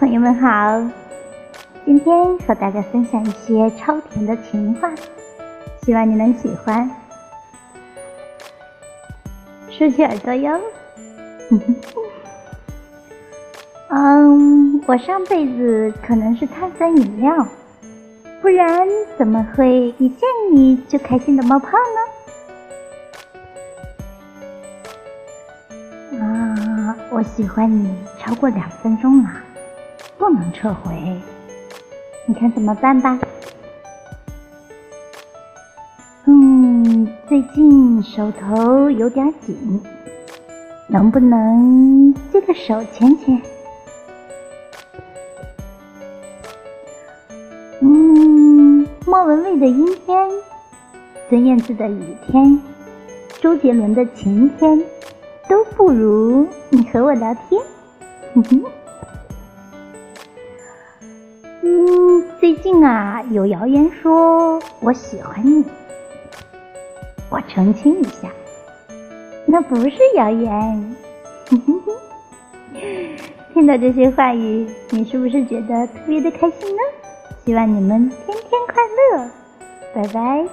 朋友们好，今天和大家分享一些超甜的情话，希望你能喜欢。竖起耳朵哟。嗯，我上辈子可能是碳酸饮料，不然怎么会一见你就开心的冒泡呢？啊，我喜欢你超过两分钟了。不能撤回，你看怎么办吧？嗯，最近手头有点紧，能不能借个手牵牵？嗯，莫文蔚的阴天，孙燕姿的雨天，周杰伦的晴天，都不如你和我聊天。哼哼。嗯最近啊有谣言说我喜欢你我澄清一下那不是谣言。听到这些话语你是不是觉得特别的开心呢？希望你们天天快乐拜拜。